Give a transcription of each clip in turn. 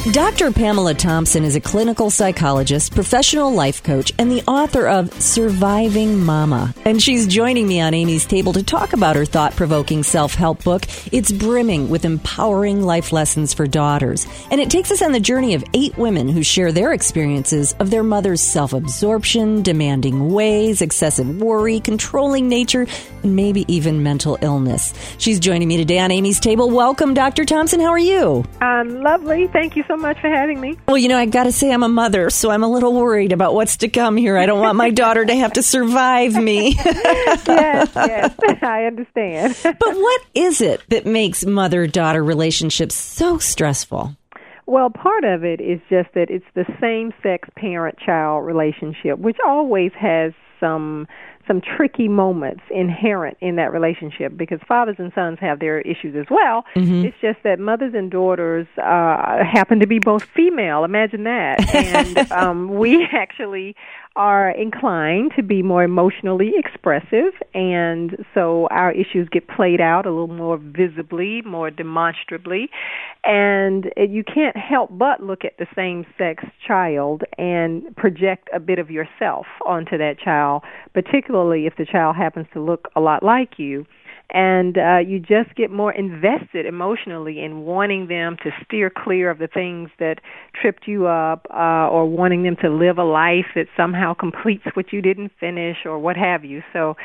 Dr. Pamela Thompson is a clinical psychologist, professional life coach, and the author of Surviving Mama. And she's joining me on Amy's table to talk about her thought provoking self help book. It's brimming with empowering life lessons for daughters. And it takes us on the journey of eight women who share their experiences of their mother's self absorption, demanding ways, excessive worry, controlling nature, and maybe even mental illness. She's joining me today on Amy's table. Welcome, Dr. Thompson. How are you? Um, lovely. Thank you so much for having me. Well, you know, I got to say, I'm a mother, so I'm a little worried about what's to come here. I don't want my daughter to have to survive me. yes, yes, I understand. but what is it that makes mother daughter relationships so stressful? Well, part of it is just that it's the same sex parent child relationship, which always has some some tricky moments inherent in that relationship because fathers and sons have their issues as well. Mm-hmm. It's just that mothers and daughters uh, happen to be both female. Imagine that. And um, we actually are inclined to be more emotionally expressive, and so our issues get played out a little more visibly, more demonstrably, and you can't help but look at the same sex child and project a bit of yourself onto that child, particularly if the child happens to look a lot like you and uh, you just get more invested emotionally in wanting them to steer clear of the things that tripped you up, uh, or wanting them to live a life that somehow completes what you didn't finish, or what have you. So.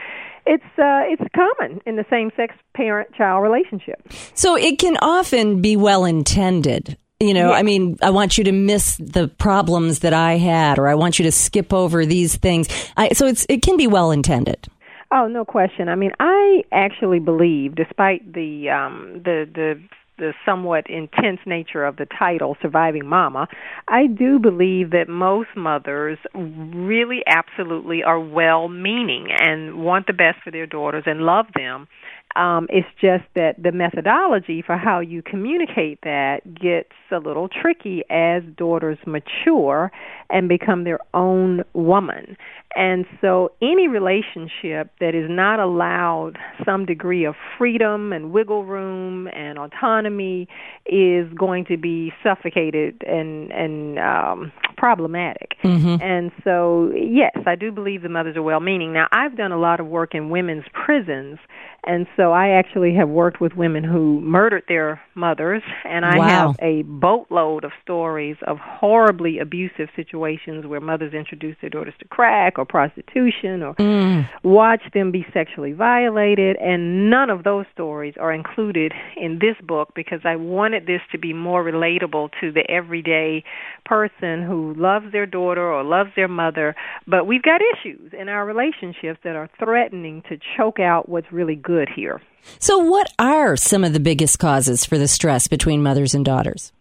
It's uh, it's common in the same sex parent child relationship. So it can often be well intended you know, yeah. I mean, I want you to miss the problems that I had, or I want you to skip over these things. I, so it's it can be well intended. Oh, no question. I mean, I actually believe, despite the um, the the the somewhat intense nature of the title, Surviving Mama, I do believe that most mothers really absolutely are well meaning and want the best for their daughters and love them. Um, it's just that the methodology for how you communicate that gets a little tricky as daughters mature and become their own woman. And so any relationship that is not allowed some degree of freedom and wiggle room and autonomy is going to be suffocated and and um problematic. Mm-hmm. And so yes, I do believe the mothers are well meaning. Now I've done a lot of work in women's prisons and so I actually have worked with women who murdered their mothers, and I wow. have a boatload of stories of horribly abusive situations where mothers introduced their daughters to crack or prostitution or mm. watched them be sexually violated. And none of those stories are included in this book because I wanted this to be more relatable to the everyday person who loves their daughter or loves their mother. But we've got issues in our relationships that are threatening to choke out what's really good here. So, what are some of the biggest causes for the stress between mothers and daughters?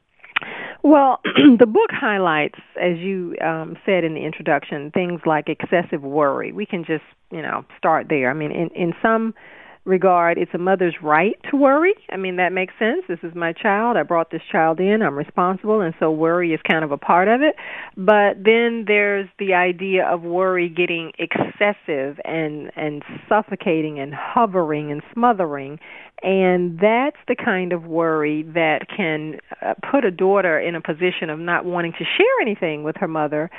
Well, the book highlights, as you um, said in the introduction, things like excessive worry. We can just, you know, start there. I mean, in, in some regard it's a mother's right to worry. I mean, that makes sense. This is my child. I brought this child in. I'm responsible, and so worry is kind of a part of it. But then there's the idea of worry getting excessive and and suffocating and hovering and smothering and that's the kind of worry that can uh, put a daughter in a position of not wanting to share anything with her mother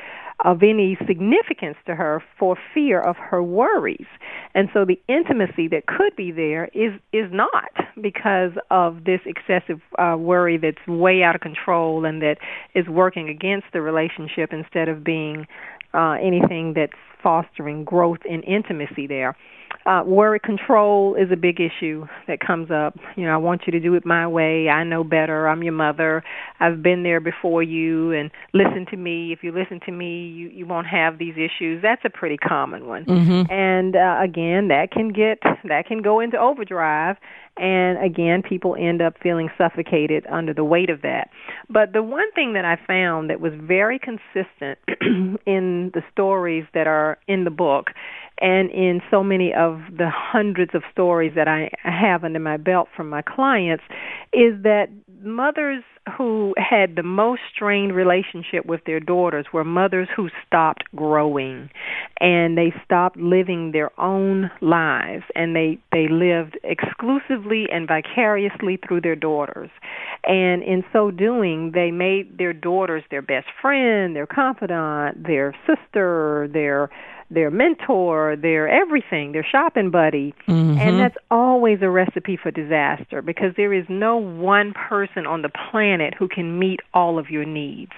of any significance to her for fear of her worries. And so the intimacy that could be there is is not because of this excessive uh, worry that's way out of control and that is working against the relationship instead of being uh, anything that's fostering growth and intimacy there. Uh, worry control is a big issue that comes up. You know, I want you to do it my way. I know better. I'm your mother. I've been there before you, and listen to me. If you listen to me, you you won't have these issues. That's a pretty common one. Mm-hmm. And uh, again, that can get that can go into overdrive, and again, people end up feeling suffocated under the weight of that. But the one thing that I found that was very consistent in the stories that are in the book and in so many of the hundreds of stories that I have under my belt from my clients is that mothers who had the most strained relationship with their daughters were mothers who stopped growing. and they stopped living their own lives and they they lived exclusively and vicariously through their daughters and in so doing they made their daughters their best friend their confidant their sister their their mentor, their everything, their shopping buddy. Mm-hmm. And that's always a recipe for disaster because there is no one person on the planet who can meet all of your needs.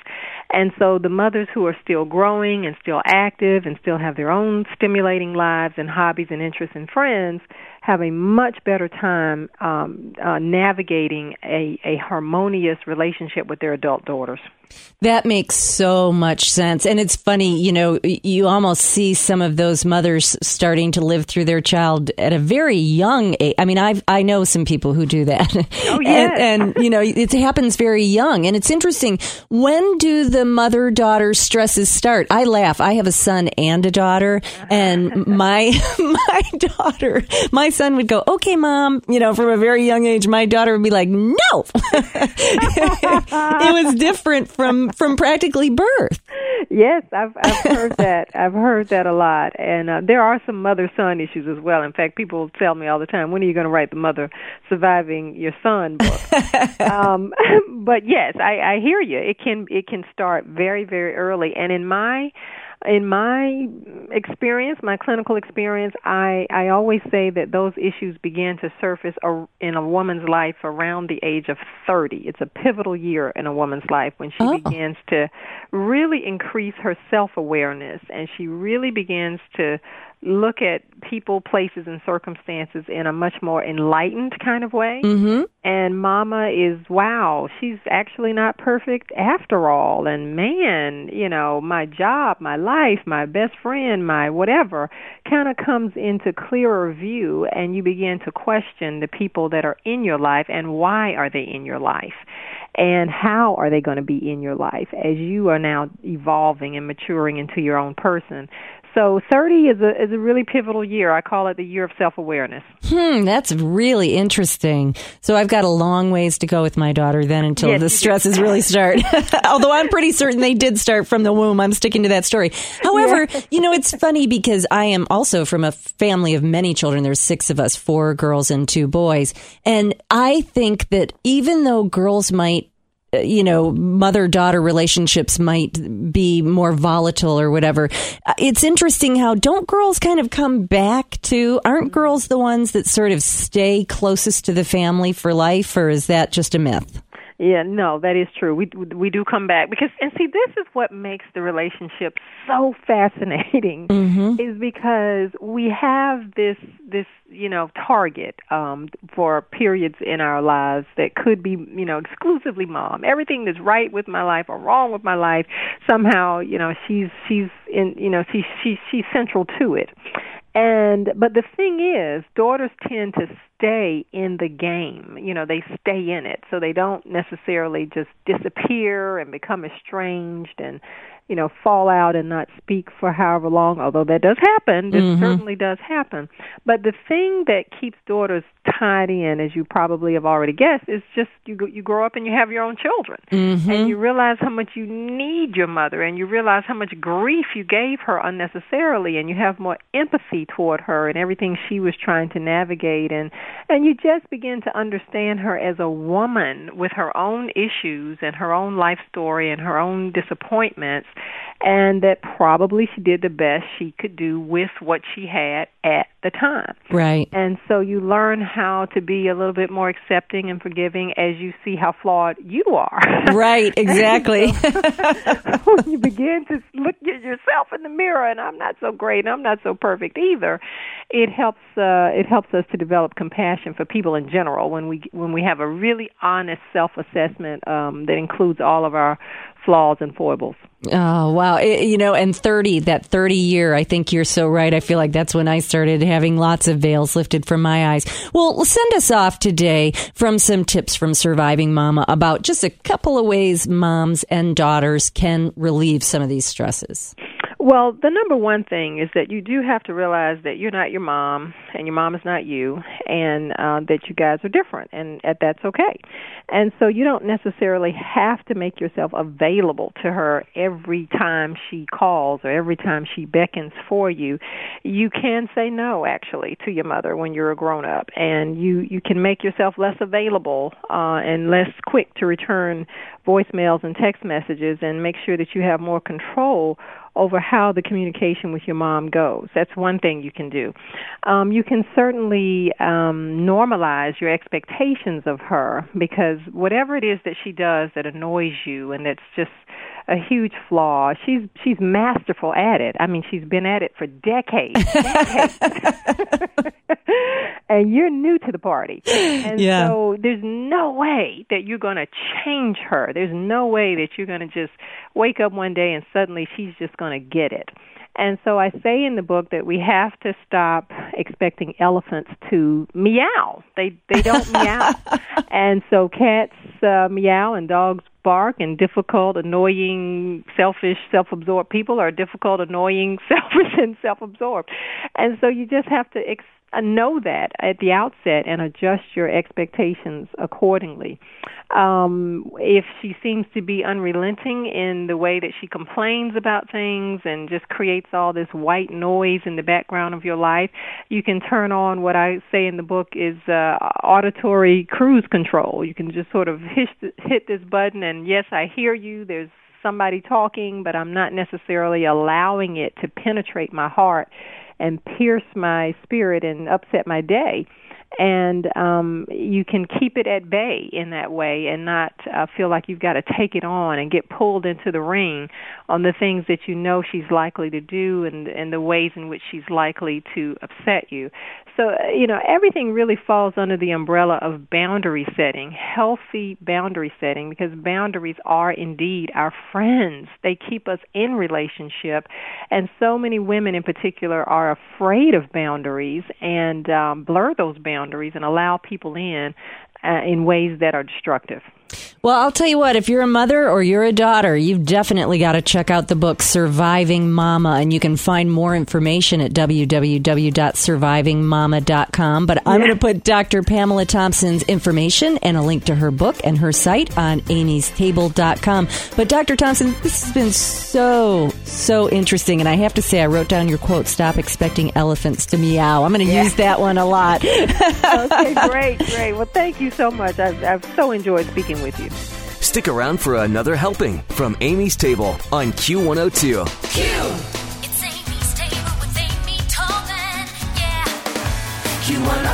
And so the mothers who are still growing and still active and still have their own stimulating lives and hobbies and interests and friends have a much better time um, uh, navigating a, a harmonious relationship with their adult daughters. That makes so much sense. And it's funny, you know, you almost see some of those mothers starting to live through their child at a very young age. I mean, I I know some people who do that. Oh, yeah. and, and, you know, it happens very young. And it's interesting. When do the mother daughter stresses start? I laugh. I have a son and a daughter. And my, my daughter, my son would go, okay, mom, you know, from a very young age, my daughter would be like, no. it was different from, from practically birth. Yes, I've I've heard that. I've heard that a lot, and uh, there are some mother son issues as well. In fact, people tell me all the time, "When are you going to write the mother surviving your son book?" um, but yes, I, I hear you. It can it can start very very early, and in my in my experience, my clinical experience, I, I always say that those issues begin to surface in a woman's life around the age of 30. It's a pivotal year in a woman's life when she oh. begins to really increase her self-awareness and she really begins to look at people, places, and circumstances in a much more enlightened kind of way. Mm-hmm. And mama is, wow, she's actually not perfect after all. And man, you know, my job, my life, my best friend, my whatever kind of comes into clearer view and you begin to question the people that are in your life and why are they in your life and how are they going to be in your life as you are now evolving and maturing into your own person. So 30 is a is a really pivotal year. I call it the year of self-awareness. Hmm, that's really interesting. So I've got a long ways to go with my daughter then until yes, the stresses really start. Although I'm pretty certain they did start from the womb. I'm sticking to that story. However, yeah. you know, it's funny because I am also from a family of many children. There's 6 of us, 4 girls and 2 boys. And I think that even though girls might you know, mother daughter relationships might be more volatile or whatever. Uh, it's interesting how don't girls kind of come back to, aren't girls the ones that sort of stay closest to the family for life, or is that just a myth? Yeah, no, that is true. We we do come back because and see this is what makes the relationship so fascinating mm-hmm. is because we have this this you know target um for periods in our lives that could be you know exclusively mom. Everything that's right with my life or wrong with my life somehow you know she's she's in you know she she she's central to it. And but the thing is, daughters tend to stay in the game. You know, they stay in it, so they don't necessarily just disappear and become estranged and you know, fall out and not speak for however long, although that does happen. This mm-hmm. certainly does happen. But the thing that keeps daughters tied in, as you probably have already guessed, is just you you grow up and you have your own children, mm-hmm. and you realize how much you need your mother, and you realize how much grief you gave her unnecessarily, and you have more empathy toward her and everything she was trying to navigate, and and you just begin to understand her as a woman with her own issues and her own life story and her own disappointments and that probably she did the best she could do with what she had at the time. Right. And so you learn how to be a little bit more accepting and forgiving as you see how flawed you are. Right, exactly. when you begin to look at yourself in the mirror and I'm not so great and I'm not so perfect either, it helps uh it helps us to develop compassion for people in general when we when we have a really honest self-assessment um that includes all of our flaws and foibles. Oh, wow. It, you know, and 30, that 30 year, I think you're so right. I feel like that's when I started having lots of veils lifted from my eyes. Well, send us off today from some tips from Surviving Mama about just a couple of ways moms and daughters can relieve some of these stresses. Well, the number one thing is that you do have to realize that you're not your mom and your mom is not you and uh that you guys are different and uh, that's okay. And so you don't necessarily have to make yourself available to her every time she calls or every time she beckons for you. You can say no actually to your mother when you're a grown up and you you can make yourself less available uh and less quick to return voicemails and text messages and make sure that you have more control over how the communication with your mom goes. That's one thing you can do. Um, you can certainly um, normalize your expectations of her because whatever it is that she does that annoys you and that's just a huge flaw. She's she's masterful at it. I mean, she's been at it for decades. decades. and you're new to the party. And yeah. so there's no way that you're going to change her. There's no way that you're going to just wake up one day and suddenly she's just going to get it. And so I say in the book that we have to stop expecting elephants to meow. They they don't meow. And so cats uh, meow and dogs bark and difficult, annoying, selfish, self-absorbed people are difficult, annoying, selfish and self-absorbed. And so you just have to uh, know that at the outset and adjust your expectations accordingly. Um, if she seems to be unrelenting in the way that she complains about things and just creates all this white noise in the background of your life, you can turn on what I say in the book is uh, auditory cruise control. You can just sort of hit, hit this button and yes, I hear you. There's somebody talking, but I'm not necessarily allowing it to penetrate my heart and pierce my spirit and upset my day and um you can keep it at bay in that way and not uh, feel like you've got to take it on and get pulled into the ring on the things that you know she's likely to do and and the ways in which she's likely to upset you. So uh, you know everything really falls under the umbrella of boundary setting healthy boundary setting because boundaries are indeed our friends. They keep us in relationship and so many women in particular are afraid of boundaries and um blur those boundaries boundaries and allow people in uh, in ways that are destructive. Well, I'll tell you what, if you're a mother or you're a daughter, you've definitely got to check out the book Surviving Mama, and you can find more information at www.survivingmama.com. But I'm yeah. going to put Dr. Pamela Thompson's information and a link to her book and her site on amystable.com. But Dr. Thompson, this has been so, so interesting. And I have to say, I wrote down your quote, stop expecting elephants to meow. I'm going to yeah. use that one a lot. okay, great, great. Well, thank you so much. I've, I've so enjoyed speaking with you. Stick around for another helping from Amy's Table on Q102. Q! It's Amy's Table with Amy Tobin, yeah. Q102.